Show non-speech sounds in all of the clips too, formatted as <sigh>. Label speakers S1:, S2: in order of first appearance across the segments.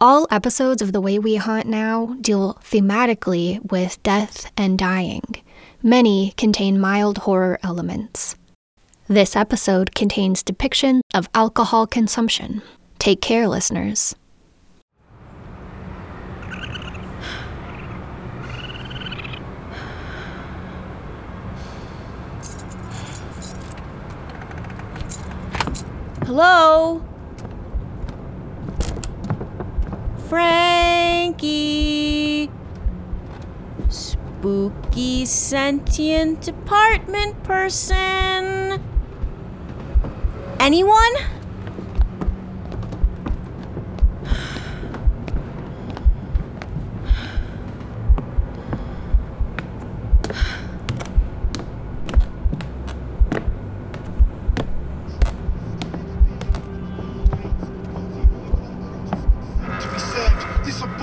S1: All episodes of The Way We Haunt Now deal thematically with death and dying. Many contain mild horror elements. This episode contains depiction of alcohol consumption. Take care, listeners.
S2: Hello? Frankie? Spooky sentient apartment person? Anyone?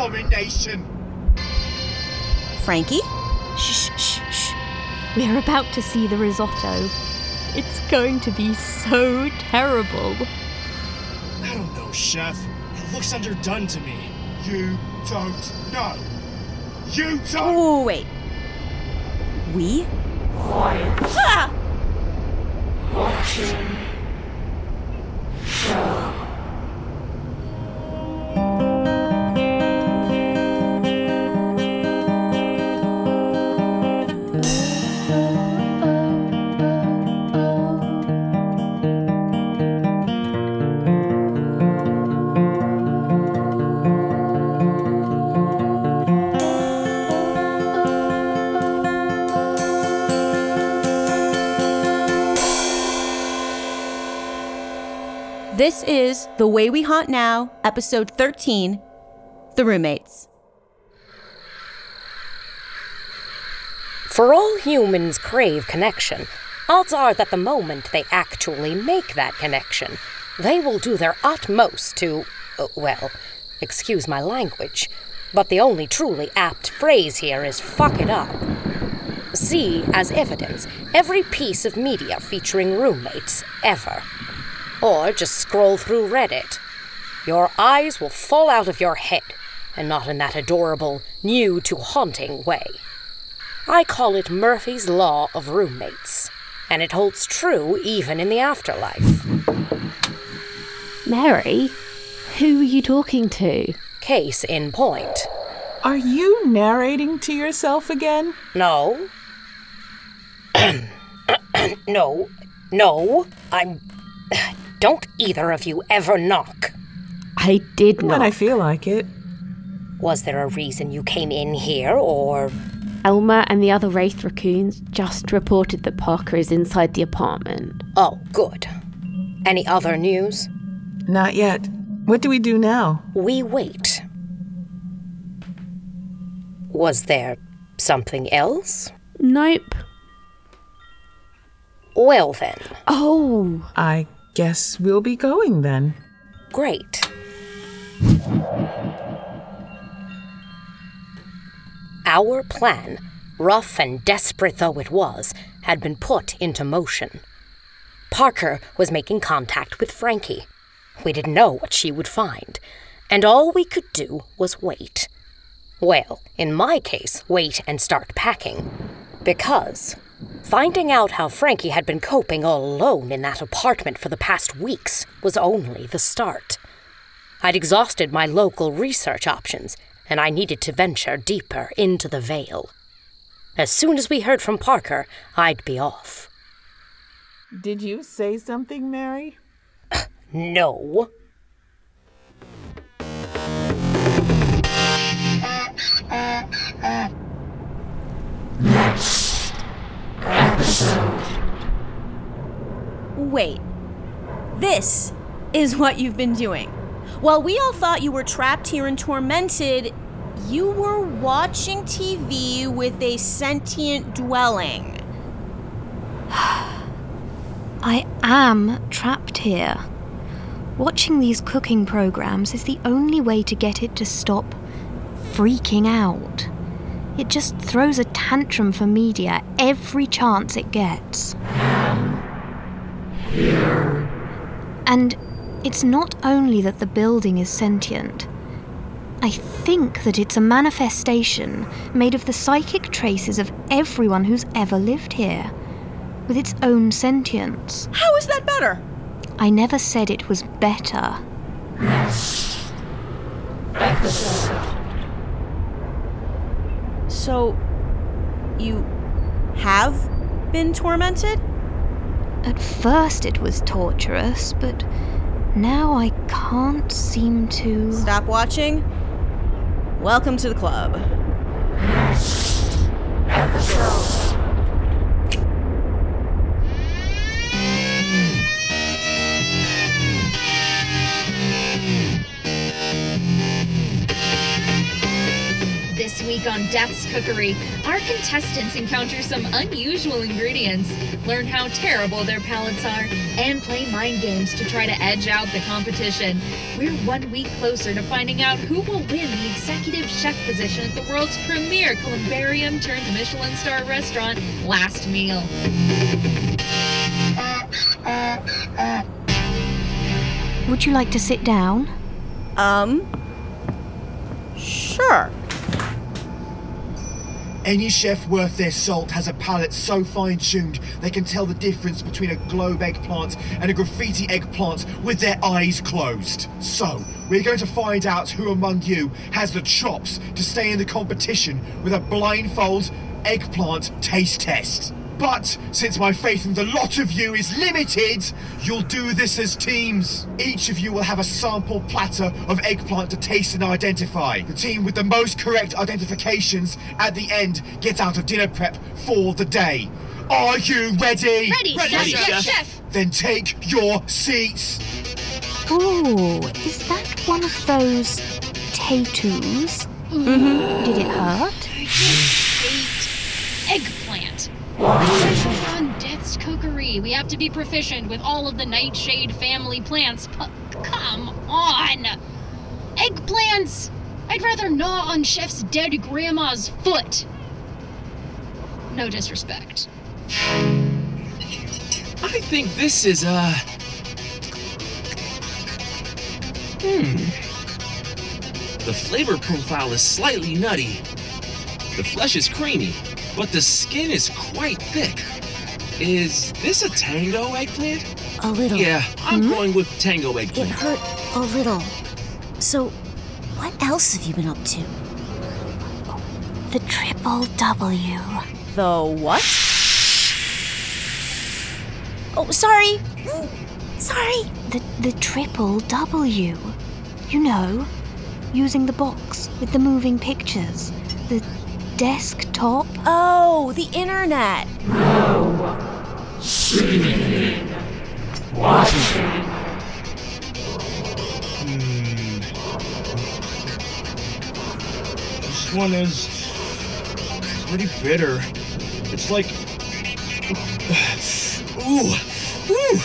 S3: Abomination.
S2: Frankie? Shh, shh, shh.
S4: We're about to see the risotto. It's going to be so terrible.
S3: I don't know, Chef. It looks underdone to me. You don't know. You don't.
S2: Oh, wait. We? Quiet. Ah! This is The Way We Haunt Now, episode 13 The Roommates.
S5: For all humans crave connection, odds are that the moment they actually make that connection, they will do their utmost to, uh, well, excuse my language, but the only truly apt phrase here is fuck it up. See, as evidence, every piece of media featuring roommates ever. Or just scroll through Reddit. Your eyes will fall out of your head, and not in that adorable, new to haunting way. I call it Murphy's Law of Roommates, and it holds true even in the afterlife.
S4: Mary, who are you talking to?
S5: Case in point.
S6: Are you narrating to yourself again?
S5: No. <clears throat> no. No. I'm. Don't either of you ever knock.
S4: I did
S6: When
S4: not.
S6: I feel like it.
S5: Was there a reason you came in here, or.
S4: Elmer and the other Wraith raccoons just reported that Parker is inside the apartment.
S5: Oh, good. Any other news?
S6: Not yet. What do we do now?
S5: We wait. Was there something else?
S4: Nope.
S5: Well, then.
S4: Oh,
S6: I guess we'll be going then.
S5: Great. Our plan, rough and desperate though it was, had been put into motion. Parker was making contact with Frankie. We didn't know what she would find, and all we could do was wait. Well, in my case, wait and start packing. Because finding out how Frankie had been coping all alone in that apartment for the past weeks was only the start. I'd exhausted my local research options, and I needed to venture deeper into the veil. As soon as we heard from Parker, I'd be off.
S6: Did you say something, Mary? <sighs>
S5: No. <laughs>
S2: Wait. This is what you've been doing. While we all thought you were trapped here and tormented, you were watching TV with a sentient dwelling. <sighs>
S1: I am trapped here. Watching these cooking programs is the only way to get it to stop freaking out. It just throws a tantrum for media every chance it gets. And it's not only that the building is sentient, I think that it's a manifestation made of the psychic traces of everyone who's ever lived here, with its own sentience.
S2: How is that better?
S1: I never said it was better.
S2: So, you have been tormented?
S1: At first it was torturous, but now I can't seem to.
S2: Stop watching. Welcome to the club.
S7: This week on Death's Cookery, our contestants encounter some unusual ingredients, learn how terrible their palates are, and play mind games to try to edge out the competition. We're one week closer to finding out who will win the executive chef position at the world's premier columbarium turned Michelin star restaurant, Last Meal.
S1: Would you like to sit down?
S2: Um. Sure.
S3: Any chef worth their salt has a palate so fine tuned they can tell the difference between a globe eggplant and a graffiti eggplant with their eyes closed. So, we're going to find out who among you has the chops to stay in the competition with a blindfold eggplant taste test. But since my faith in the lot of you is limited, you'll do this as teams. Each of you will have a sample platter of eggplant to taste and identify. The team with the most correct identifications at the end gets out of dinner prep for the day. Are you ready?
S7: Ready, chef, chef, chef.
S3: Then take your seats.
S1: Ooh, is that one of those tattoos? Mm-hmm. Did it hurt?
S7: hate eggplant. On Death's Cookery, we have to be proficient with all of the nightshade family plants. P- come on! Eggplants! I'd rather gnaw on Chef's dead grandma's foot. No disrespect.
S8: I think this is, uh. Hmm. The flavor profile is slightly nutty. The flesh is creamy, but the skin is quite thick. Is this a tango eggplant?
S9: A little.
S8: Yeah, I'm
S1: Hmm?
S8: going with tango eggplant.
S9: It
S8: eggplant.
S9: hurt a little. So, what else have you been up to?
S1: The triple W.
S2: The what? Oh, sorry. Sorry.
S1: The, the triple W. You know, using the box with the moving pictures. The desktop.
S2: Oh, the internet. No, streaming, watching.
S3: This one is pretty bitter. It's like. <sighs> Ooh, ooh.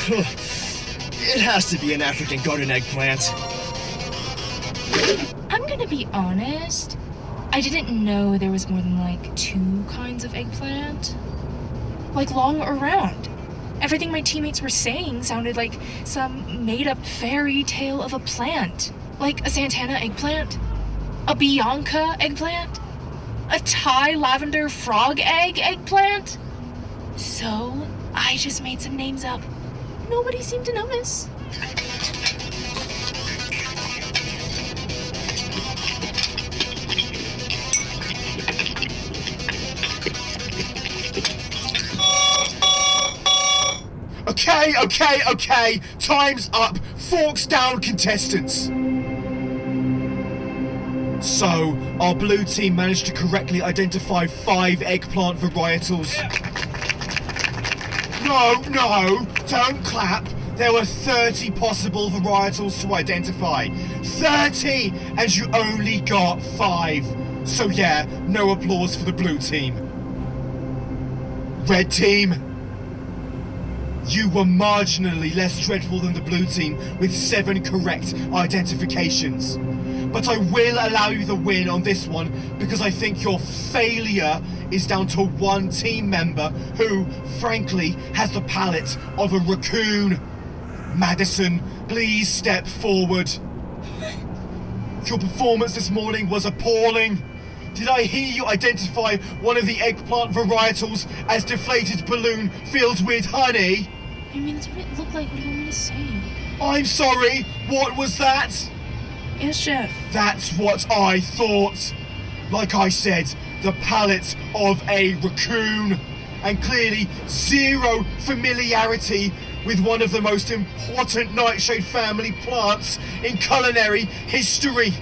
S3: It has to be an African golden eggplant.
S10: I'm gonna be honest. I didn't know there was more than like two kinds of eggplant. Like long or round. Everything my teammates were saying sounded like some made up fairy tale of a plant. Like a Santana eggplant, a Bianca eggplant, a Thai lavender frog egg eggplant. So I just made some names up. Nobody seemed to notice.
S3: Okay, okay, okay. Time's up. Forks down, contestants. So, our blue team managed to correctly identify five eggplant varietals. No, no, don't clap. There were 30 possible varietals to identify. 30! And you only got five. So, yeah, no applause for the blue team. Red team. You were marginally less dreadful than the blue team with seven correct identifications. But I will allow you the win on this one because I think your failure is down to one team member who, frankly, has the palate of a raccoon. Madison, please step forward. Your performance this morning was appalling. Did I hear you identify one of the eggplant varietals as deflated balloon filled with honey?
S10: I mean, that's what it looked like. What do you want me to say?
S3: I'm sorry, what was that?
S10: Yes, Chef.
S3: That's what I thought. Like I said, the palate of a raccoon, and clearly zero familiarity with one of the most important nightshade family plants in culinary history.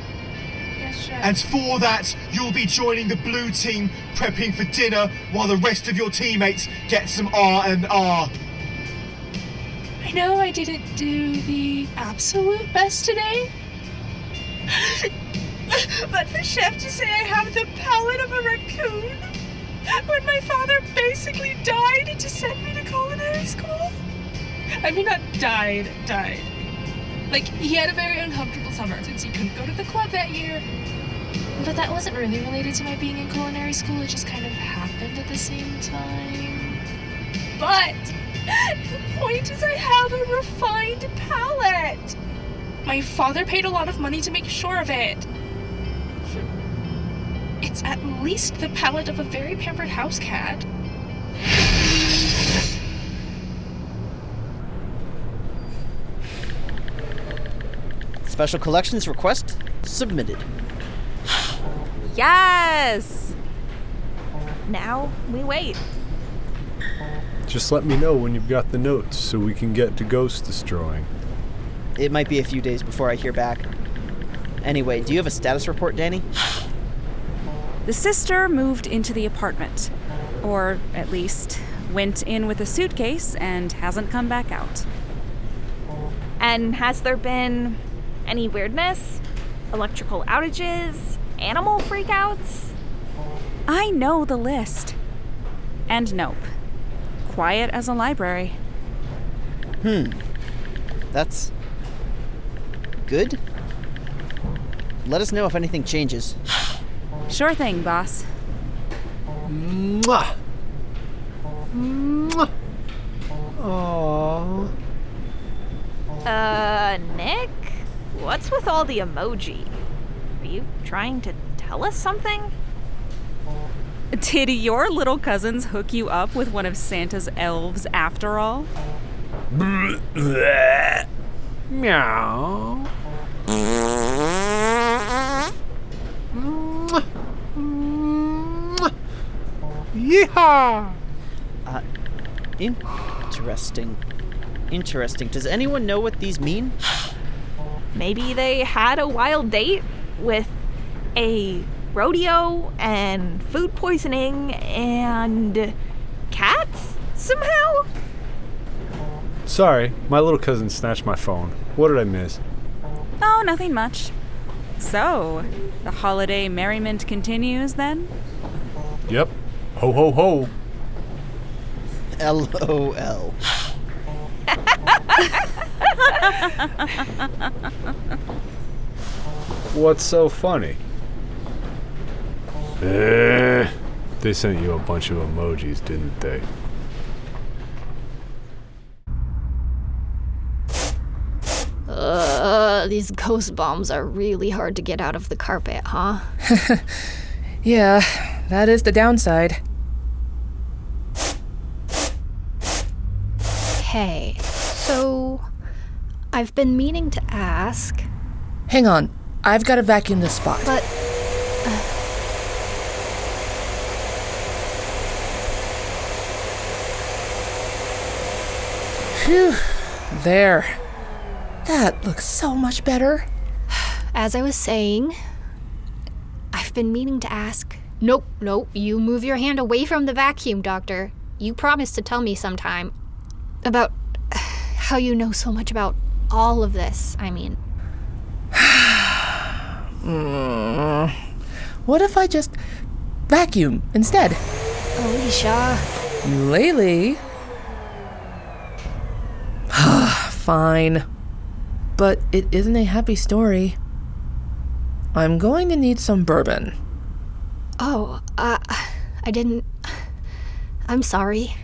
S10: Yes, Chef.
S3: And for that, you'll be joining the blue team prepping for dinner while the rest of your teammates get some R and R.
S10: I know I didn't do the absolute best today. <laughs> but for Chef to say I have the palate of a raccoon when my father basically died to send me to culinary school. I mean, not died, died. Like, he had a very uncomfortable summer since he couldn't go to the club that year. But that wasn't really related to my being in culinary school, it just kind of happened at the same time. But the point is, I have a refined palate. My father paid a lot of money to make sure of it. It's at least the palate of a very pampered house cat.
S11: Special collections request submitted.
S2: Yes! Now we wait.
S12: Just let me know when you've got the notes so we can get to ghost destroying.
S11: It might be a few days before I hear back. Anyway, do you have a status report, Danny?
S13: The sister moved into the apartment. Or, at least, went in with a suitcase and hasn't come back out.
S2: And has there been any weirdness? Electrical outages? Animal freakouts?
S13: I know the list. And nope. Quiet as a library.
S11: Hmm. That's. good? Let us know if anything changes.
S13: Sure thing, boss.
S12: Mwah! Mwah! Aww.
S2: Uh, Nick? What's with all the emoji? Are you trying to tell us something?
S13: Did your little cousins hook you up with one of Santa's elves after all?
S12: Meow. Yeehaw!
S11: Uh, interesting. Interesting. Does anyone know what these mean?
S2: Maybe they had a wild date with a rodeo and food poisoning and cats somehow?
S12: Sorry, my little cousin snatched my phone. What did I miss?
S13: Oh, nothing much. So, the holiday merriment continues then?
S12: Yep. Ho ho ho.
S11: LOL. <laughs>
S12: What's so funny? Eh, they sent you a bunch of emojis, didn't they?
S14: Uh, these ghost bombs are really hard to get out of the carpet, huh? <laughs>
S15: yeah, that is the downside.
S14: Hey, so I've been meaning to ask,
S15: Hang on, I've got to vacuum this spot.
S14: but
S15: Phew. There. That looks so much better.
S14: as I was saying, I've been meaning to ask. Nope, nope, you move your hand away from the vacuum, Doctor. You promised to tell me sometime about how you know so much about all of this. I mean,
S15: Mm. <sighs> What if I just vacuum instead?
S14: Alicia.
S15: Lately. Fine. But it isn't a happy story. I'm going to need some bourbon.
S14: Oh, uh, I didn't. I'm sorry.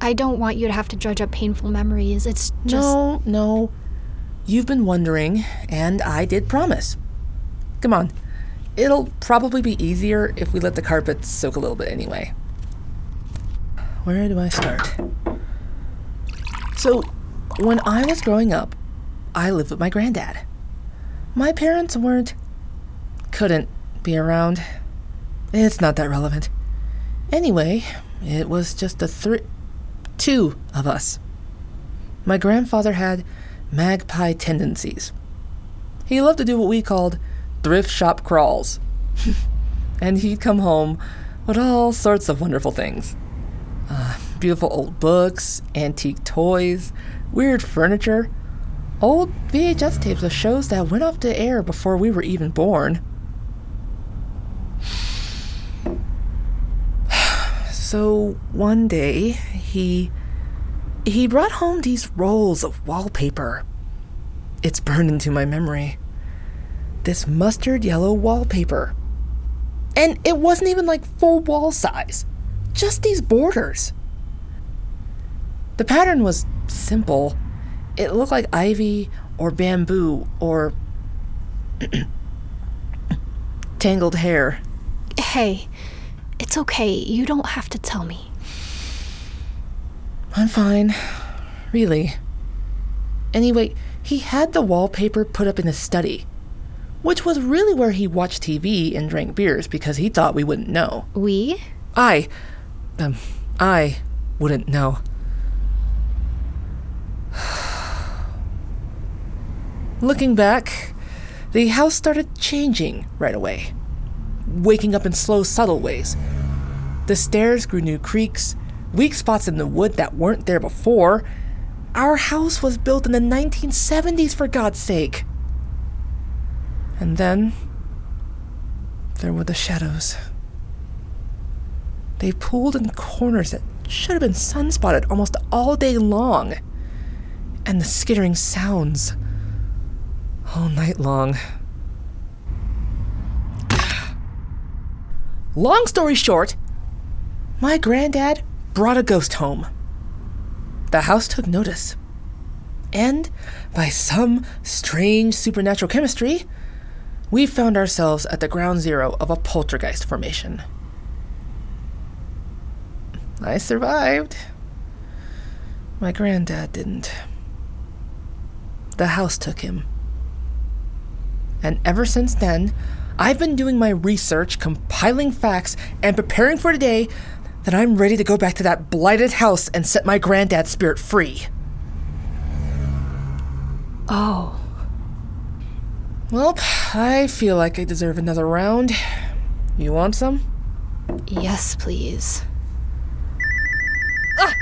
S14: I don't want you to have to dredge up painful memories. It's just.
S15: No, no. You've been wondering, and I did promise. Come on. It'll probably be easier if we let the carpet soak a little bit anyway. Where do I start? So, when I was growing up, I lived with my granddad. My parents weren't, couldn't be around. It's not that relevant. Anyway, it was just the three, two of us. My grandfather had magpie tendencies. He loved to do what we called thrift shop crawls. <laughs> and he'd come home with all sorts of wonderful things uh, beautiful old books, antique toys, weird furniture, old VHS tapes of shows that went off the air before we were even born. <sighs> so one day, he he brought home these rolls of wallpaper. It's burned into my memory. This mustard yellow wallpaper. And it wasn't even like full wall size, just these borders. The pattern was simple. It looked like ivy or bamboo or <coughs> tangled hair.
S14: Hey, it's okay. You don't have to tell me.
S15: I'm fine. Really. Anyway, he had the wallpaper put up in his study, which was really where he watched TV and drank beers because he thought we wouldn't know.
S14: We?
S15: I. Um, I wouldn't know. <sighs> Looking back, the house started changing right away, waking up in slow, subtle ways. The stairs grew new creaks, weak spots in the wood that weren't there before. Our house was built in the 1970s, for God's sake. And then there were the shadows. They pooled in corners that should have been sunspotted almost all day long. And the skittering sounds all night long. Long story short, my granddad brought a ghost home. The house took notice. And, by some strange supernatural chemistry, we found ourselves at the ground zero of a poltergeist formation. I survived. My granddad didn't. The house took him. And ever since then, I've been doing my research, compiling facts, and preparing for the day that I'm ready to go back to that blighted house and set my granddad's spirit free.
S14: Oh.
S15: Well, I feel like I deserve another round. You want some?
S14: Yes, please. Ah!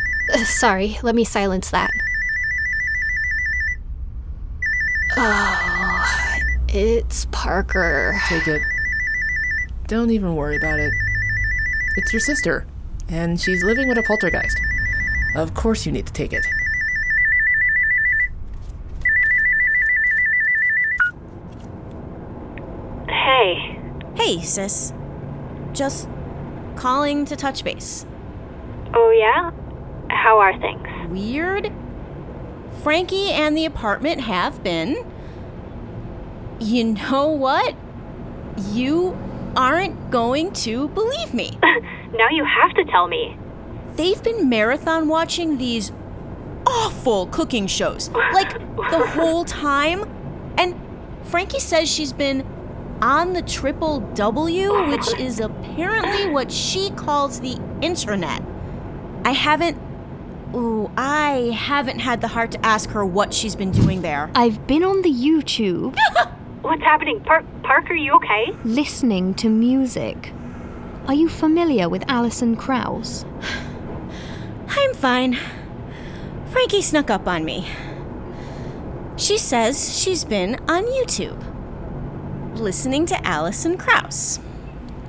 S14: Sorry, let me silence that. Oh, it's Parker.
S15: Take it. Don't even worry about it. It's your sister, and she's living with a poltergeist. Of course, you need to take it.
S2: Hey. Hey, sis. Just calling to touch base.
S16: Oh, yeah? How are things?
S2: Weird. Frankie and the apartment have been. You know what? You aren't going to believe me. <laughs>
S16: now you have to tell me.
S2: They've been marathon watching these awful cooking shows, like the <laughs> whole time. And Frankie says she's been on the triple W, which is apparently what she calls the internet. I haven't. Ooh, I haven't had the heart to ask her what she's been doing there.
S1: I've been on the YouTube. <laughs>
S16: What's happening? Par- Parker, you okay?
S1: Listening to music. Are you familiar with Alison Krauss? <sighs>
S2: I'm fine. Frankie snuck up on me. She says she's been on YouTube listening to Alison Krauss.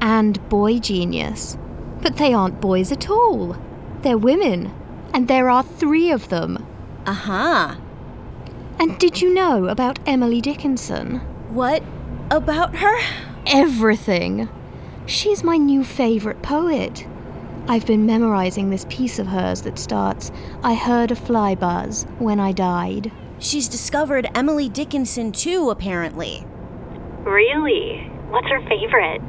S1: And boygenius. But they aren't boys at all. They're women. And there are three of them.
S2: Uh huh.
S1: And did you know about Emily Dickinson?
S2: What about her?
S1: Everything. She's my new favorite poet. I've been memorizing this piece of hers that starts I heard a fly buzz when I died.
S2: She's discovered Emily Dickinson too, apparently.
S16: Really? What's her favorite?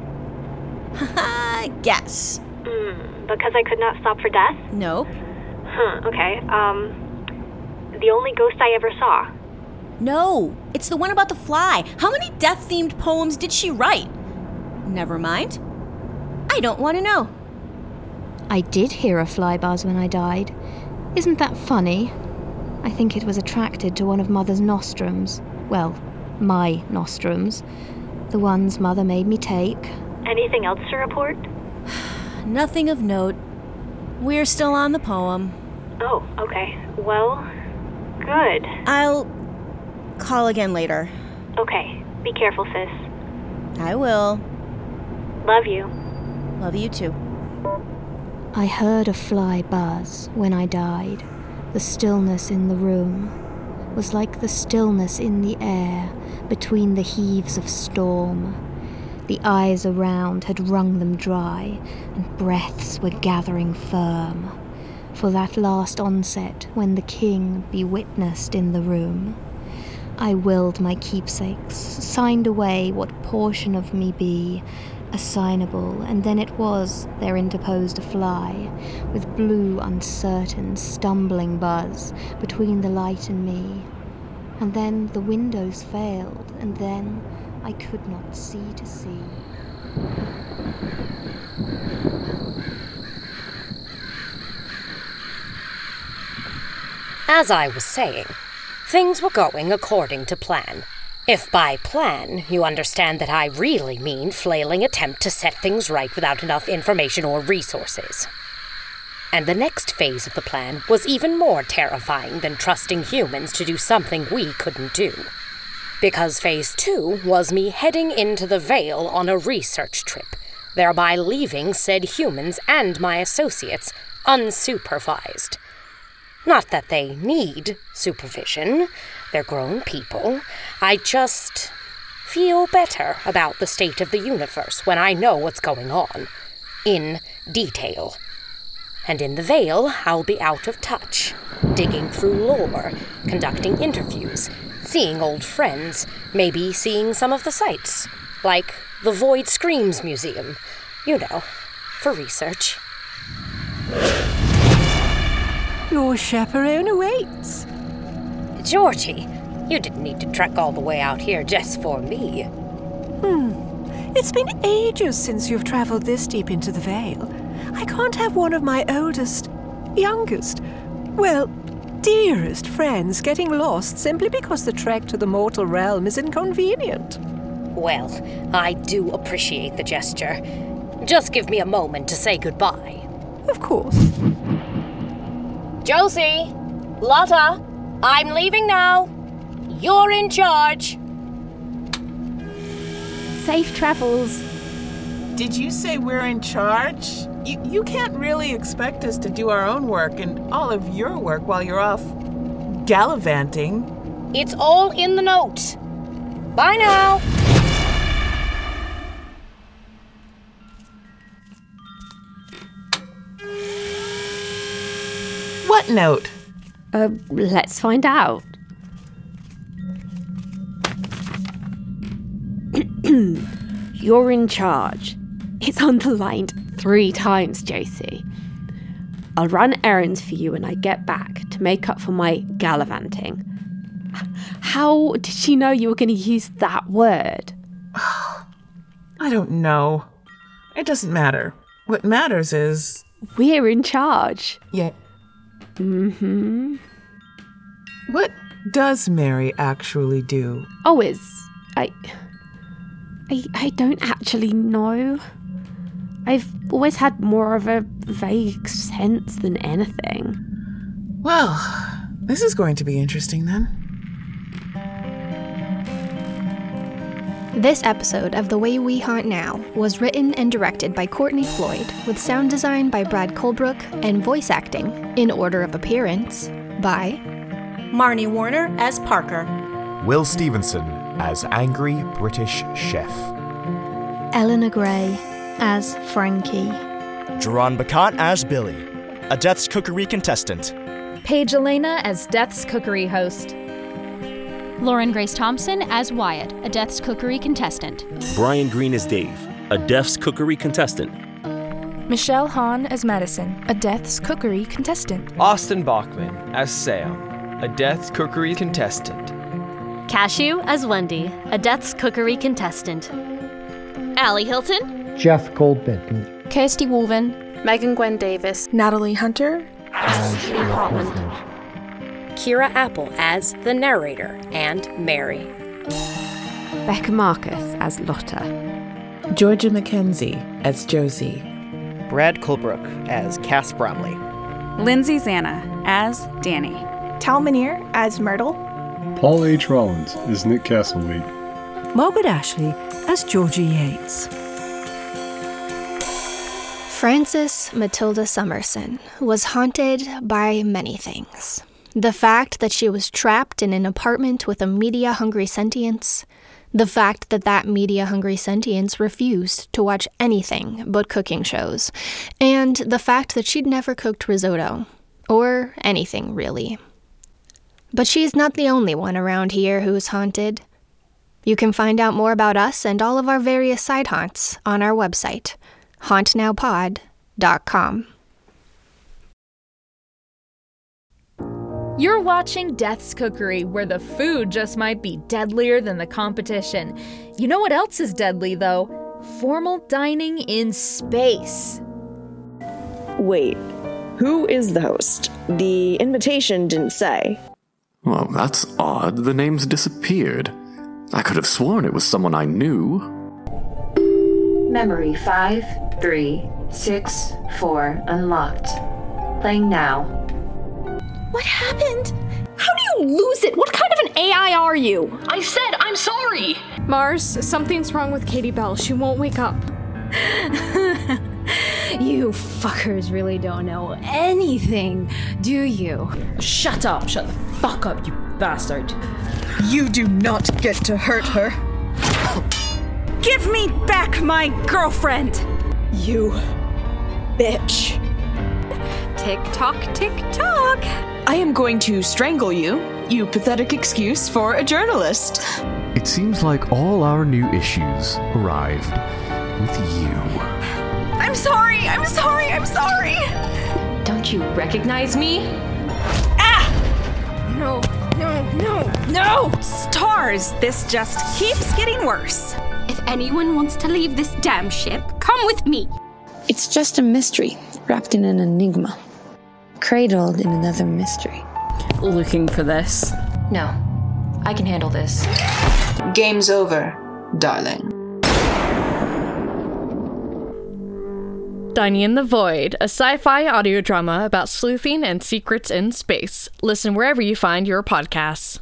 S16: <laughs>
S2: Guess.
S16: Hmm, because I could not stop for death?
S2: Nope.
S16: Huh, okay. Um, the only ghost I ever saw.
S2: No, it's the one about the fly. How many death themed poems did she write? Never mind. I don't want to know.
S1: I did hear a fly buzz when I died. Isn't that funny? I think it was attracted to one of Mother's nostrums. Well, my nostrums. The ones Mother made me take.
S16: Anything else to report? <sighs>
S2: Nothing of note. We're still on the poem.
S16: Oh, okay. Well, good.
S2: I'll call again later.
S16: Okay. Be careful, sis.
S2: I will.
S16: Love you.
S2: Love you too.
S1: I heard a fly buzz when I died. The stillness in the room was like the stillness in the air between the heaves of storm. The eyes around had wrung them dry, and breaths were gathering firm. For that last onset, when the king be witnessed in the room, I willed my keepsakes, signed away what portion of me be assignable, and then it was there interposed a fly, with blue, uncertain, stumbling buzz between the light and me. And then the windows failed, and then I could not see to see.
S5: As I was saying, things were going according to plan. If by plan you understand that I really mean flailing attempt to set things right without enough information or resources. And the next phase of the plan was even more terrifying than trusting humans to do something we couldn't do. Because phase two was me heading into the Veil on a research trip, thereby leaving said humans and my associates unsupervised. Not that they need supervision, they're grown people. I just feel better about the state of the universe when I know what's going on. In detail. And in the Veil, I'll be out of touch, digging through lore, conducting interviews, seeing old friends, maybe seeing some of the sights, like the Void Screams Museum. You know, for research.
S17: Your chaperone awaits.
S5: Georgie, you didn't need to trek all the way out here just for me.
S17: Hmm. It's been ages since you've traveled this deep into the Veil. I can't have one of my oldest, youngest, well, dearest friends getting lost simply because the trek to the mortal realm is inconvenient.
S5: Well, I do appreciate the gesture. Just give me a moment to say goodbye.
S17: Of course.
S5: Josie! Lota! I'm leaving now! You're in charge!
S4: Safe travels.
S6: Did you say we're in charge? You, you can't really expect us to do our own work and all of your work while you're off gallivanting.
S5: It's all in the notes. Bye now!
S6: What note?
S4: Uh, let's find out. <clears throat> You're in charge. It's underlined three times, Josie. I'll run errands for you when I get back to make up for my gallivanting. How did she know you were going to use that word? <sighs>
S6: I don't know. It doesn't matter. What matters is.
S4: We're in charge.
S6: Yeah.
S4: Mm hmm.
S6: What does Mary actually do?
S4: Oh, is. I. I, I don't actually know. I've always had more of a vague sense than anything.
S6: Well, this is going to be interesting then.
S14: This episode of The Way We Haunt Now was written and directed by Courtney Floyd, with sound design by Brad Colbroock and voice acting, in order of appearance, by
S2: Marnie Warner as Parker,
S18: Will Stephenson as angry British chef,
S1: Eleanor Grey as Frankie,
S19: Jerron Bacat as Billy, a Death's Cookery contestant,
S20: Paige Alena as Death's Cookery host,
S21: Lauren Grace Thompson as Wyatt, a Death's Cookery contestant.
S8: Bryan Green as Dave, a Death's Cookery contestant.
S10: Michelle Han as Madison, a Death's Cookery contestant.
S22: Austin Backman as Sam, a Death's Cookery contestant.
S23: Kashyu as Wendy, a Death's Cookery contestant. Ali Hylton.
S24: Jeff Goldbeck.
S10: Kirsty Woolven.
S4: Megan Gwen Davies.
S10: Natalie Hunter.
S5: Kira Apple as the narrator and Mary.
S4: Becca Marcus as Lota.
S6: Georgia McKenzie as Josie.
S11: Brad Colbroock as Cass Bromley.
S25: Lindsay Zana as Danny.
S10: Tal Minear as Myrtle.
S26: Paul H. Rollins as Nick Castlewaite.
S17: Margaret Ashley as Georgie Yeats.
S14: Frances Matilda Summerson was haunted by many things. The fact that she was trapped in an apartment with a media hungry sentience, the fact that that media hungry sentience refused to watch anything but cooking shows, and the fact that she'd never cooked risotto, or anything really. But she's not the only one around here who's haunted. You can find out more about us and all of our various side haunts on our website, hauntnowpod.com.
S7: You're watching Death's Cookery, where the food just might be deadlier than the competition. You know what else is deadly, though? Formal dining in space.
S27: Wait, who is the host? The invitation didn't say.
S28: Well, that's odd. The name's disappeared. I could have sworn it was someone I knew.
S29: Memory 5, 3, 6, 4, unlocked. Playing now.
S30: What happened? How do you lose it? What kind of an AI are you?
S29: I said I'm sorry!
S10: Mars, something's wrong with Katie Bell. She won't wake up. <laughs>
S30: you fuckers really don't know anything, do you?
S7: Shut up, shut the fuck up, you bastard.
S13: You do not get to hurt her. Give me back my girlfriend! You bitch.
S30: Tick tock, tick tock.
S13: I am going to strangle you, you pathetic excuse for a journalist.
S28: It seems like all our new issues arrived with you.
S13: I'm sorry, I'm sorry, I'm sorry!
S29: Don't you recognize me?
S13: Ah! No, no, no, no! Stars, this just keeps getting worse.
S30: If anyone wants to leave this damn ship, come with me.
S31: It's just a mystery wrapped in an enigma, cradled in another mystery.
S7: Looking for this?
S29: No, I can handle this.
S13: Game's over, darling.
S7: Dining in the Void, a sci fi audio drama about sleuthing and secrets in space. Listen wherever you find your podcasts.